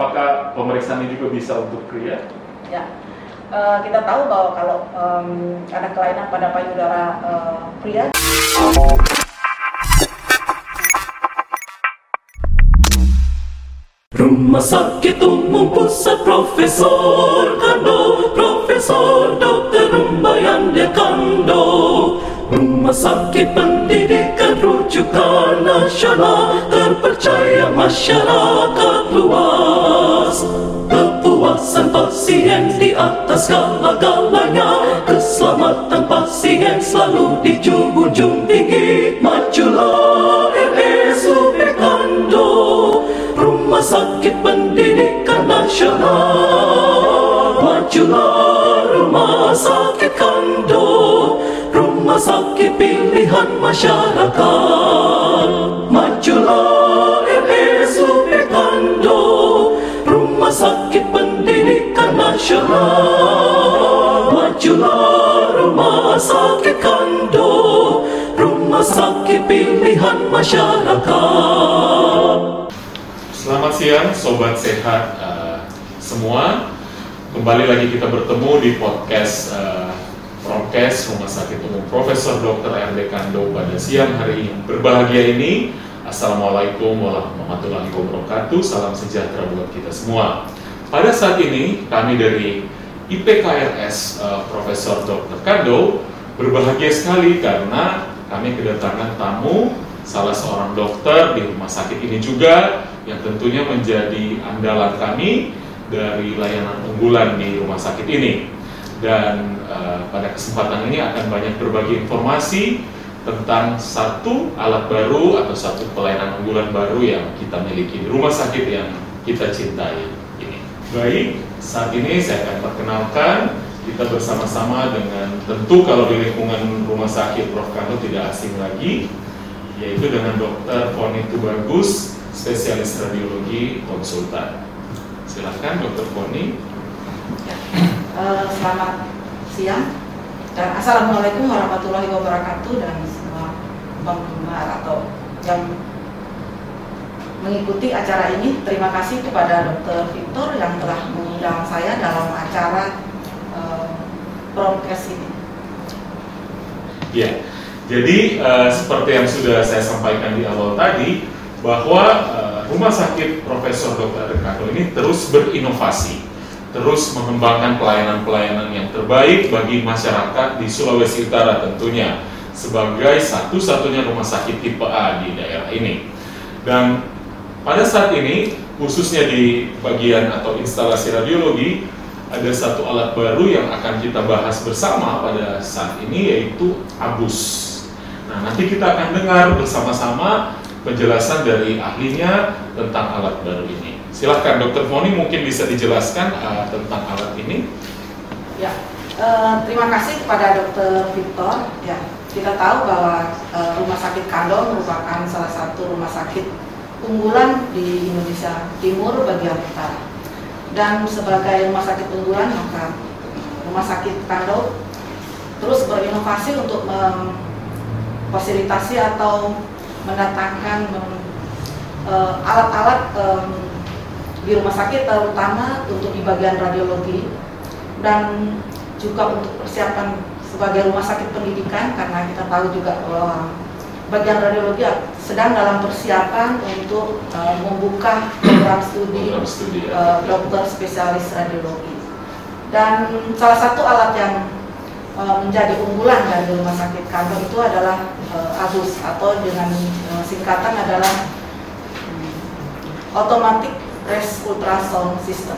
apakah pemeriksaan ini juga bisa untuk pria? Ya, Eh, kita tahu bahwa kalau em, ada kelainan pada payudara eh, pria Rumah Sakit Umum Pusat Profesor Kando Profesor Dr. Rumbayan Kando Rumah Sakit Pendidikan Rujukan Nasional Terpercaya masyarakat luas. Kepuasan pasien di atas segala-galanya. Keselamatan pasien selalu dijunjung tinggi. Majulah RSUP Kando. Rumah Sakit Pendidikan Nasional Sakit Pilihan Masyarakat Majulah RSUP Kando Rumah Sakit Pendidikan Nasional. Majulah Rumah Sakit Kando Rumah Sakit Pilihan Masyarakat. Selamat siang Sobat Sehat eh, semua. Kembali lagi kita bertemu di podcast eh, Prokes Rumah Sakit Umum Profesor Dr. RD Kando pada siang hari yang berbahagia ini Assalamualaikum warahmatullahi wabarakatuh Salam sejahtera buat kita semua Pada saat ini kami dari IPKRS eh, Profesor Dr. Kando berbahagia sekali karena kami kedatangan tamu salah seorang dokter di rumah sakit ini juga yang tentunya menjadi andalan kami dari layanan unggulan di rumah sakit ini. Dan eh, pada kesempatan ini akan banyak berbagi informasi tentang satu alat baru atau satu pelayanan unggulan baru yang kita miliki di rumah sakit yang kita cintai ini. Baik, saat ini saya akan perkenalkan kita bersama-sama dengan tentu kalau di lingkungan rumah sakit Prof. Kando tidak asing lagi yaitu dengan Dr. Poni Tubagus, spesialis radiologi konsultan. Silahkan Dr. Poni. Eh, selamat siang dan assalamualaikum warahmatullahi wabarakatuh dan semua penggemar atau yang mengikuti acara ini terima kasih kepada Dr. Victor yang telah mengundang saya dalam acara eh, Promkes ini. Ya, jadi eh, seperti yang sudah saya sampaikan di awal tadi bahwa eh, Rumah Sakit Profesor Dr. Ricardo ini terus berinovasi, terus mengembangkan pelayanan-pelayanan yang terbaik bagi masyarakat di Sulawesi Utara tentunya sebagai satu-satunya rumah sakit tipe A di daerah ini. Dan pada saat ini khususnya di bagian atau instalasi radiologi ada satu alat baru yang akan kita bahas bersama pada saat ini yaitu ABUS. Nah, nanti kita akan dengar bersama-sama penjelasan dari ahlinya tentang alat baru ini. Silahkan Dokter Foni mungkin bisa dijelaskan uh, tentang alat ini. Ya, eh, terima kasih kepada Dr. Victor. Ya, kita tahu bahwa eh, Rumah Sakit Kando merupakan salah satu rumah sakit unggulan di Indonesia Timur bagian utara. Dan sebagai rumah sakit unggulan maka Rumah Sakit Kando terus berinovasi untuk memfasilitasi atau mendatangkan alat-alat em, di rumah sakit terutama untuk di bagian radiologi dan juga untuk persiapan sebagai rumah sakit pendidikan karena kita tahu juga bahwa bagian radiologi sedang dalam persiapan untuk eh, membuka program studi Program studi, ya. eh, dokter spesialis radiologi dan salah satu alat yang eh, menjadi unggulan dari rumah sakit Kando itu adalah eh, ABUS atau dengan eh, singkatan adalah hmm, Automatic Breast Ultrasound System.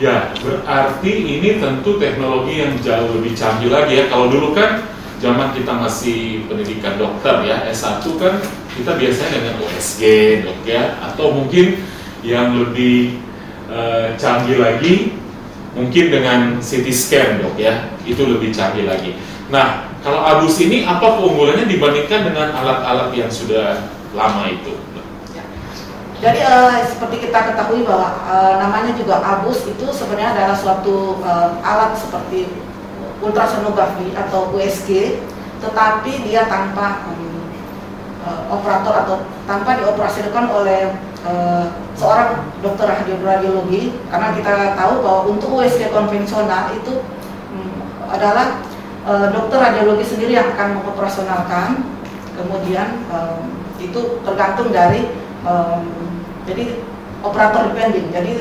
Ya, berarti ini tentu teknologi yang jauh lebih canggih lagi ya. Kalau dulu kan zaman kita masih pendidikan dokter ya, S1 kan kita biasanya dengan USG dok ya, atau mungkin yang lebih eh, canggih lagi mungkin dengan CT scan dok ya, itu lebih canggih lagi. Nah, kalau ABUS ini apa keunggulannya dibandingkan dengan alat-alat yang sudah lama itu? Jadi eh, seperti kita ketahui bahwa eh, namanya juga ABUS itu sebenarnya adalah suatu eh, alat seperti ultrasonografi atau USG, tetapi dia tanpa hmm, eh, operator atau tanpa dioperasikan oleh eh, seorang dokter radio- radiologi. Karena kita tahu bahwa untuk USG konvensional itu hmm, adalah eh, dokter radiologi sendiri yang akan mengoperasionalkan. Kemudian em, itu tergantung dari em, jadi operator depending jadi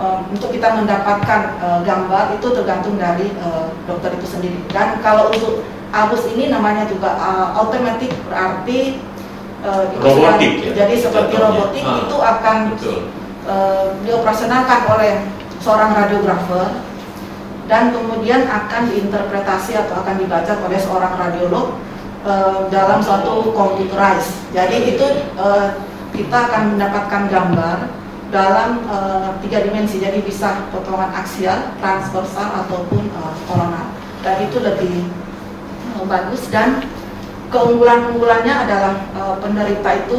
em, untuk kita mendapatkan eh, gambar itu tergantung dari eh, dokter itu sendiri dan kalau untuk abus ini namanya juga eh, automatic berarti eh, itu Robotik ya, jadi seperti jatuhnya. robotik Ah, itu akan Betul. eh, dioperasionalkan oleh seorang radiografer dan kemudian akan diinterpretasi atau akan dibaca oleh seorang radiolog eh, dalam suatu computerized. Jadi itu eh, kita akan mendapatkan gambar dalam eh, tiga dimensi. Jadi bisa potongan aksial, transversal ataupun eh, koronal. Dan itu lebih eh, bagus dan keunggulan-unggulannya adalah eh, penderita itu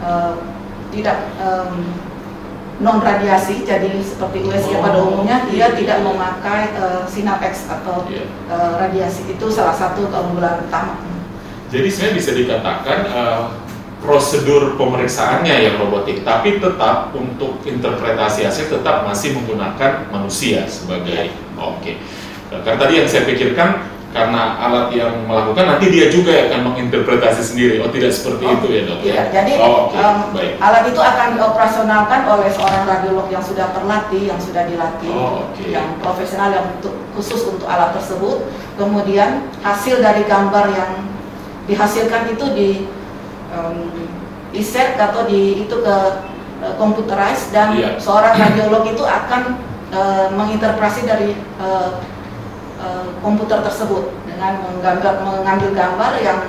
eh, tidak non radiasi jadi seperti USG pada Oh, umumnya dia iya. tidak memakai eh, sinar X atau Iya. eh, radiasi itu salah satu keunggulan utama. Jadi sebenarnya bisa dikatakan eh, prosedur pemeriksaannya yang robotik, tapi tetap untuk interpretasi hasil tetap masih menggunakan manusia sebagai oke. Karena tadi yang saya pikirkan karena alat yang melakukan nanti dia juga akan menginterpretasi sendiri. Oh tidak seperti Oh, itu ya dok? ya? Tidak. Jadi oh, oke em, baik. alat itu akan dioperasionalkan oleh seorang radiolog yang sudah terlatih, yang sudah dilatih, Oh, oke. yang profesional yang untuk, khusus untuk alat tersebut. Kemudian hasil dari gambar yang dihasilkan itu di em, di set atau di itu ke computerized dan Iya. seorang radiolog itu akan eh, menginterpretasi dari eh, eh, komputer tersebut dengan menggambar, mengambil gambar yang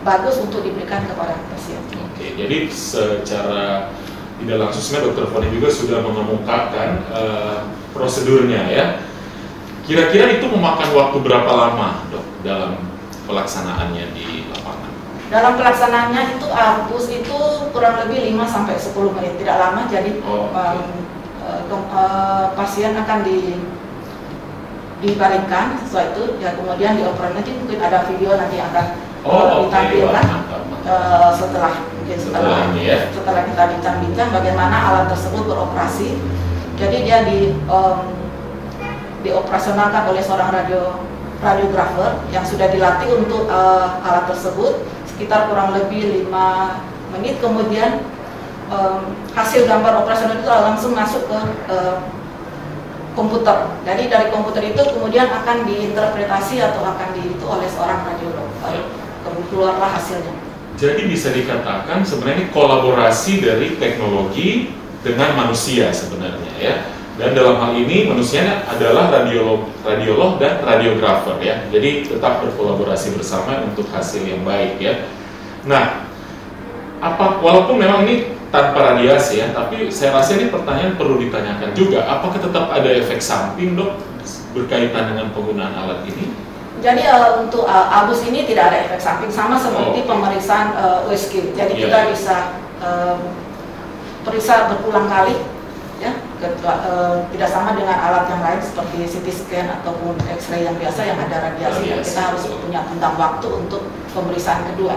bagus untuk diberikan kepada pasien. Oke, jadi secara tidak langsung sebenarnya Dokter Foni juga sudah mengemukakan eh, prosedurnya ya. Kira-kira itu memakan waktu berapa lama dok dalam pelaksanaannya di? Dalam pelaksanaannya itu abus itu kurang lebih 5 sampai 10 menit, tidak lama. Jadi Oh, oke. em, eh, ke- eh, pasien akan di dibaringkan sesuai itu ya kemudian dioper nanti mungkin ada video nanti akan eh, Oh, wah, ditampilkan mantap, mantap. eh, setelah mungkin setelah Setelah ya. setelah kita bincang-bincang bagaimana alat tersebut beroperasi. Jadi dia di em, dioperasionalkan oleh seorang radio radiografer yang sudah dilatih untuk eh, alat tersebut sekitar kurang lebih lima menit kemudian em, hasil gambar operasional itu langsung masuk ke eh, komputer. Jadi dari komputer itu kemudian akan diinterpretasi atau akan di itu oleh seorang radiolog. Kemudian keluarlah hasilnya. Jadi bisa dikatakan sebenarnya ini kolaborasi dari teknologi dengan manusia sebenarnya ya. Dan dalam hal ini manusianya adalah radiolog, radiolog dan radiografer ya. Jadi tetap berkolaborasi bersama untuk hasil yang baik ya. Nah, apa walaupun memang ini tanpa radiasi ya, tapi saya rasa ini pertanyaan perlu ditanyakan juga. Apakah tetap ada efek samping dok berkaitan dengan penggunaan alat ini? Jadi eh, untuk eh, abus ini tidak ada efek samping sama seperti Oh. pemeriksaan eh, USG. Jadi Iya. kita bisa eh, periksa berulang kali, ketua- eh, tidak sama dengan alat yang lain seperti CT scan ataupun X-ray yang biasa yang ada radiasi. Kita harus punya tentang waktu untuk pemeriksaan kedua.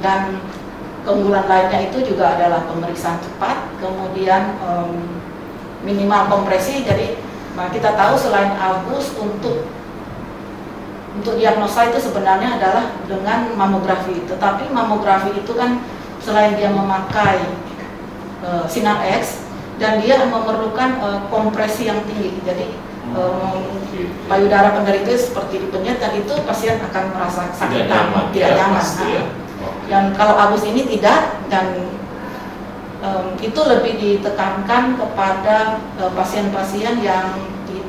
Dan keunggulan lainnya itu juga adalah pemeriksaan cepat, kemudian em, minimal kompresi. Jadi nah, kita tahu selain abus untuk untuk diagnosa itu sebenarnya adalah dengan mamografi. Tetapi mamografi itu kan selain dia memakai eh, sinar X dan dia memerlukan eh, kompresi yang tinggi. Jadi em, payudara penderita seperti dipenyet dan itu pasien akan merasa sakit tidak nyaman, tidak ya, nyaman. pasti ya. Nah, Oke. Dan kalau abus ini tidak dan em, itu lebih ditekankan kepada eh, pasien-pasien yang di-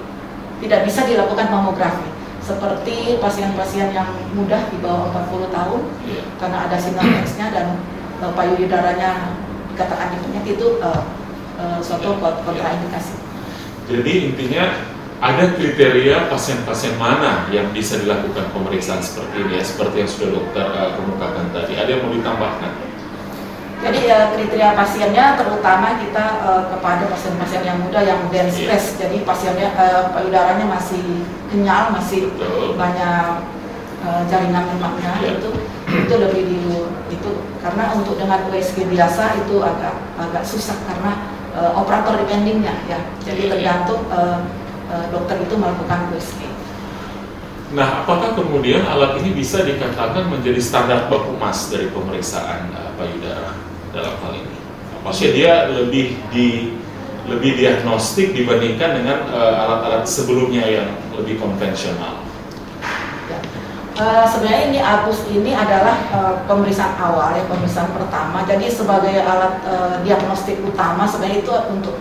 tidak bisa dilakukan mamografi seperti pasien-pasien yang mudah di bawah 40 tahun Iya. karena ada sinar X-nya dan eh, payudaranya dikatakan dipenyet itu eh, eh, suatu Ya, kontraindikasi. Jadi intinya ada kriteria pasien-pasien mana yang bisa dilakukan pemeriksaan seperti ini ya, seperti yang sudah dokter uh, kemukakan tadi. Ada yang mau ditambahkan? Jadi eh, kriteria pasiennya terutama kita eh, kepada pasien-pasien yang muda yang dense Iya. stress. Jadi pasiennya eh, payudaranya masih kenyal, masih Betul. banyak eh, jaringan lemaknya Iya. itu itu lebih di itu karena untuk dengan USG biasa itu agak agak susah karena uh, operator dependingnya ya. Jadi tergantung uh, uh, dokter itu melakukan USG. Nah, apakah kemudian alat ini bisa dikatakan menjadi standar baku emas dari pemeriksaan uh, payudara dalam hal ini? Maksudnya dia lebih di lebih diagnostik dibandingkan dengan uh, alat-alat sebelumnya yang lebih konvensional. Eh, sebenarnya ini ABUS ini adalah eh, pemeriksaan awal ya pemeriksaan pertama. Jadi sebagai alat eh, diagnostik utama sebenarnya itu untuk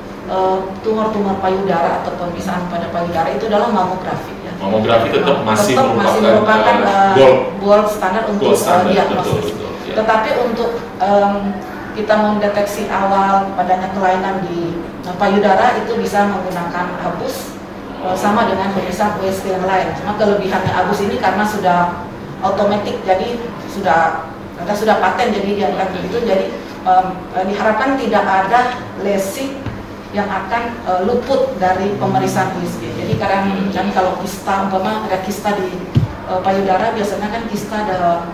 tumor-tumor payudara atau pemeriksaan pada payudara itu adalah mamografi ya. Mamografi tetap masih Tetap merupakan, masih merupakan uh, gold, gold standar untuk gold eh, standar, betul, diagnosis. betul. ya. Tetapi untuk em, kita mendeteksi awal padanya kelainan di payudara itu bisa menggunakan ABUS eh, sama dengan pemeriksaan USG yang lain. Cuma kelebihannya ABUS ini karena sudah otomatis jadi sudah ada sudah paten jadi dianggap begitu jadi eh, diharapkan tidak ada lesi yang akan eh, luput dari pemeriksaan USG. Jadi kadang kan kalau kista umpama ada kista di eh, payudara biasanya kan kista ada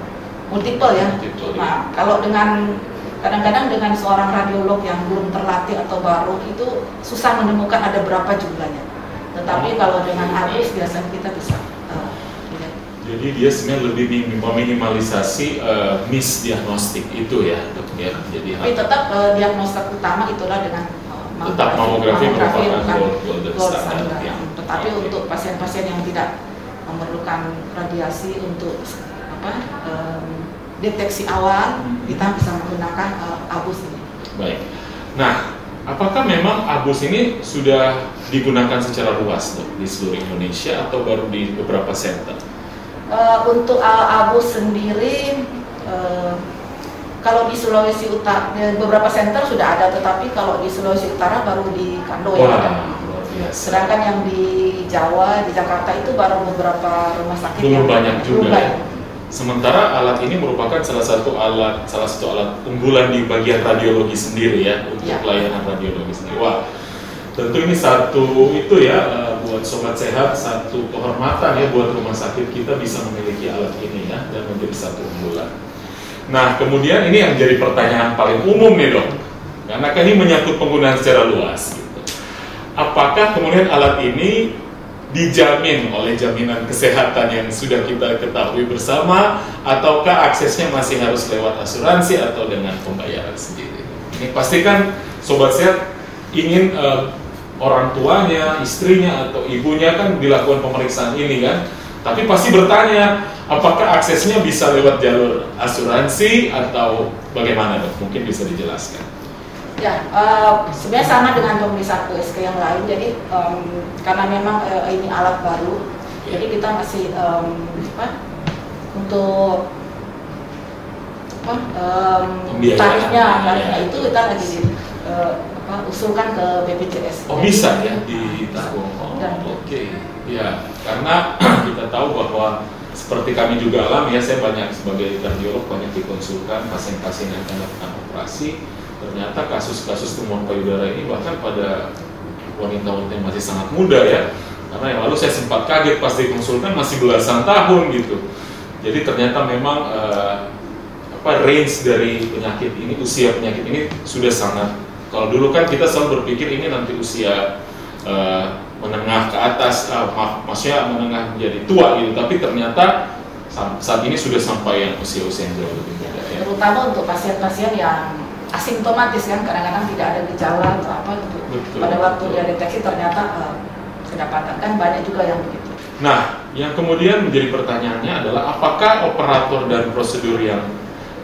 multiple ya. Multiple, ya. Nah, kalau dengan kadang-kadang dengan seorang radiolog yang belum terlatih atau baru itu susah menemukan ada berapa jumlahnya. Tetapi kalau dengan ABUS biasanya kita bisa eh, lihat. Jadi dia sebenarnya lebih mem- meminimalisasi uh, misdiagnostik itu ya, dok ya. Jadi Tapi tetap eh, diagnosa utama itulah dengan eh, Tetap mamografi merupakan gold- golden standard, ya. Tetapi Oke. untuk pasien-pasien yang tidak memerlukan radiasi untuk apa em, deteksi awal Hmm. kita bisa menggunakan eh, ABUS ini. Baik. Nah, apakah memang abus ini sudah digunakan secara luas dok di seluruh Indonesia atau baru di beberapa center? Eh, untuk A- ABUS sendiri eh, kalau di Sulawesi Utara beberapa center sudah ada tetapi kalau di Sulawesi Utara baru di Kando ya ada. biasa. Sedangkan yang di Jawa, di Jakarta itu baru beberapa rumah sakit Belum yang banyak juga belum ya. banyak. Sementara alat ini merupakan salah satu alat salah satu alat unggulan di bagian radiologi sendiri ya untuk Ya. pelayanan radiologi sendiri. Wah, tentu ini satu itu ya eh, buat sobat sehat satu kehormatan ya buat rumah sakit kita bisa memiliki alat ini ya dan menjadi satu unggulan. Nah, kemudian ini yang jadi pertanyaan paling umum nih dok, karena kan ini menyangkut penggunaan secara luas. Gitu. Apakah kemudian alat ini dijamin oleh jaminan kesehatan yang sudah kita ketahui bersama, ataukah aksesnya masih harus lewat asuransi atau dengan pembayaran sendiri? Ini pasti kan sobat sehat ingin eh, orang tuanya, istrinya atau ibunya kan dilakukan pemeriksaan ini kan, tapi pasti bertanya apakah aksesnya bisa lewat jalur asuransi atau bagaimana dok? Mungkin bisa dijelaskan. Ya, eh, sebenarnya sama dengan pemeriksaan USG yang lain. Jadi em, karena memang eh, ini alat baru, Ya. jadi kita masih em, apa untuk apa Pembiayaan. tarifnya, tarifnya Ya. itu kita lagi di, eh, apa, usulkan ke BPJS. Oh bisa ya ditanggung. Oh, Dan- Oke, ya karena kita tahu bahwa seperti kami juga alami ya, saya banyak sebagai kardiolog banyak dikonsulkan pasien-pasien yang akan melakukan operasi. Ternyata kasus-kasus tumor payudara ini bahkan pada wanita-wanita yang masih sangat muda ya. Karena yang lalu saya sempat kaget pas dikonsulkan masih belasan tahun gitu. Jadi ternyata memang eh, apa range dari penyakit ini, usia penyakit ini sudah sangat. Kalau dulu kan kita selalu berpikir ini nanti usia eh, menengah ke atas, eh, maaf, maksudnya menengah menjadi tua gitu. Tapi ternyata sa- saat ini sudah sampai yang usia-usia yang jauh lebih muda ya. Terutama untuk pasien-pasien yang asimptomatis kan kadang-kadang tidak ada gejala atau apa gitu. Betul, pada waktu betul. dia deteksi ternyata eh, kedapatan kan banyak juga yang begitu. Nah, yang kemudian menjadi pertanyaannya adalah apakah operator dan prosedur yang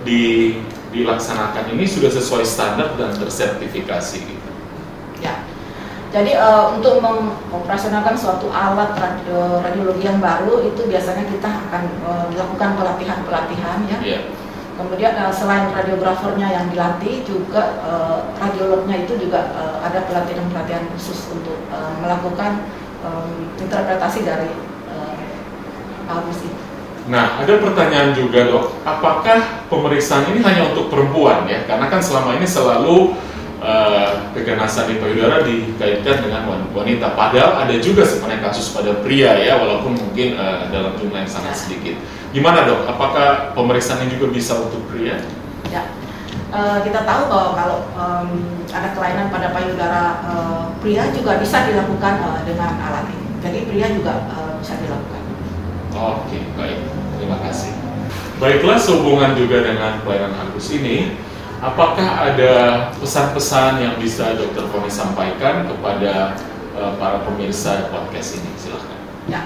di, dilaksanakan ini sudah sesuai standar dan tersertifikasi gitu. Ya. Jadi eh, untuk mengoperasionalkan suatu alat radio, radiologi yang baru itu biasanya kita akan eh, melakukan pelatihan-pelatihan ya. Iya. Kemudian eh, selain radiografernya yang dilatih juga eh, radiolognya itu juga eh, ada pelatihan-pelatihan khusus untuk eh, melakukan em, interpretasi dari ABUS itu. Nah, ada pertanyaan juga dok, apakah pemeriksaan ini hanya untuk perempuan ya? Karena kan selama ini selalu eh, keganasan di payudara dikaitkan dengan wan- wanita. Padahal ada juga sebenarnya kasus pada pria ya, walaupun mungkin eh, dalam jumlah yang sangat sedikit. gimana dok? Apakah pemeriksaan ini juga bisa untuk pria? Ya, Eh, kita tahu bahwa kalau em, ada kelainan pada payudara eh, pria juga bisa dilakukan eh, dengan alat ini. Jadi pria juga eh, bisa dilakukan. Oke, baik. Terima kasih. Baiklah, sehubungan juga dengan pelayanan Agus ini, apakah ada pesan-pesan yang bisa Dokter Foni sampaikan kepada eh, para pemirsa podcast ini? Silahkan. Ya,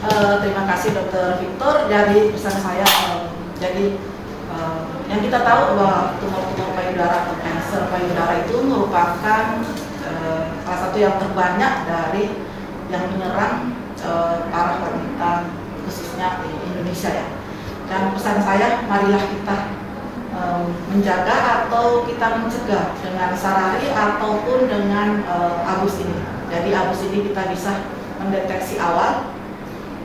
Eh, terima kasih Dokter Victor dari pesan saya. eh, jadi eh, yang kita tahu bahwa tumor-tumor payudara atau kanker payudara itu merupakan eh, salah satu yang terbanyak dari yang menyerang eh, para wanita khususnya di Indonesia ya. Dan pesan saya, marilah kita eh, menjaga atau kita mencegah dengan sarari ataupun dengan eh, abus ini. Jadi abus ini kita bisa mendeteksi awal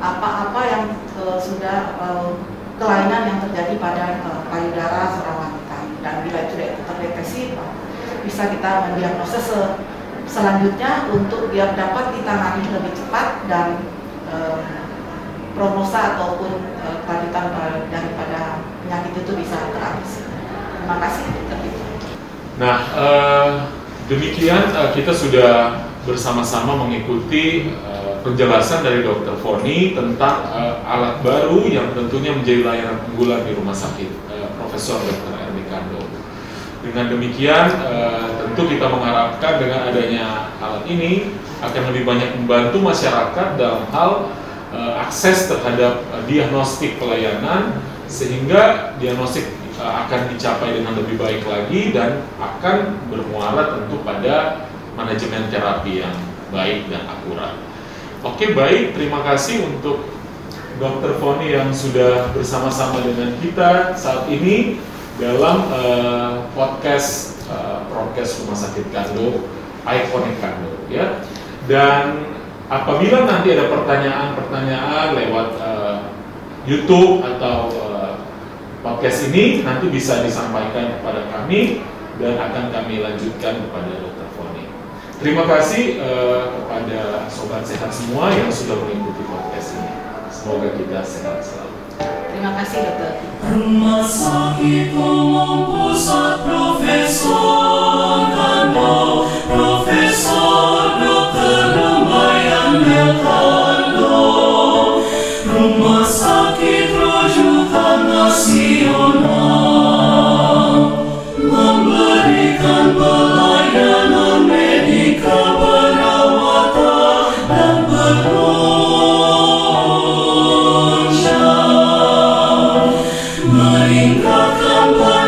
apa-apa yang eh, sudah eh, kelainan yang terjadi pada eh, payudara seorang wanita dan bila itu terdeteksi bisa kita mendiagnosa se- selanjutnya untuk biar dapat ditangani lebih cepat dan eh, prognosa ataupun eh, kelanjutan daripada penyakit itu bisa teratasi. Terima kasih. Nah, eh, demikian eh, kita sudah bersama-sama mengikuti eh, penjelasan dari Dr. Foni tentang eh, alat baru yang tentunya menjadi layanan unggulan di rumah sakit eh, Profesor Dr. Erdi Kando. Dengan demikian, eh, tentu kita mengharapkan dengan adanya alat ini akan lebih banyak membantu masyarakat dalam hal eh, akses terhadap eh, diagnostik pelayanan sehingga diagnostik akan dicapai dengan lebih baik lagi dan akan bermuara tentu pada manajemen terapi yang baik dan akurat. Oke baik, terima kasih untuk Dr. Foni yang sudah bersama-sama dengan kita saat ini dalam eh, podcast eh, podcast Rumah Sakit Kando, Iconic Kando ya. Dan apabila nanti ada pertanyaan-pertanyaan lewat eh, YouTube atau eh, podcast ini nanti bisa disampaikan kepada kami dan akan kami lanjutkan kepada Dr. Foni. Terima kasih eh, kepada sobat sehat semua yang sudah mengikuti podcast ini. Semoga kita sehat selalu. Terima kasih dokter. Rumah sakit umum pusat Profesor meningkatkan pendidikan